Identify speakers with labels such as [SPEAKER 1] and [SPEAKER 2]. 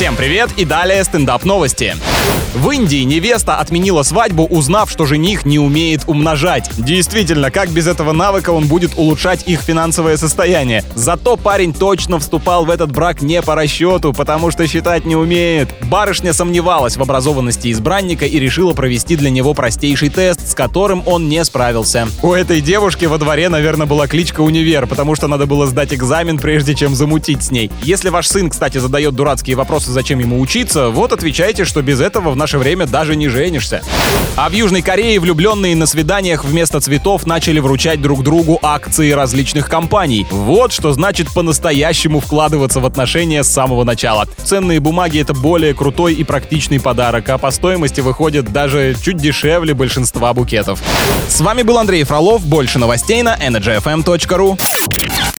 [SPEAKER 1] Всем привет и далее стендап новости. В Индии невеста отменила свадьбу, узнав, что жених не умеет умножать. Действительно, как без этого навыка он будет улучшать их финансовое состояние? Зато парень точно вступал в этот брак не по расчету, потому что считать не умеет. Барышня сомневалась в образованности избранника и решила провести для него простейший тест, с которым он не справился. У этой девушки во дворе, наверное, была кличка «Универ», потому что надо было сдать экзамен, прежде чем замутить с ней. Если ваш сын, кстати, задает дурацкие вопросы, зачем ему учиться, вот отвечайте, что без этого в наше время даже не женишься. А в Южной Корее влюбленные на свиданиях вместо цветов начали вручать друг другу акции различных компаний. Вот что значит по-настоящему вкладываться в отношения с самого начала. Ценные бумаги — это более крутой и практичный подарок, а по стоимости выходит даже чуть дешевле большинства букетов. С вами был Андрей Фролов. Больше новостей на energyfm.ru.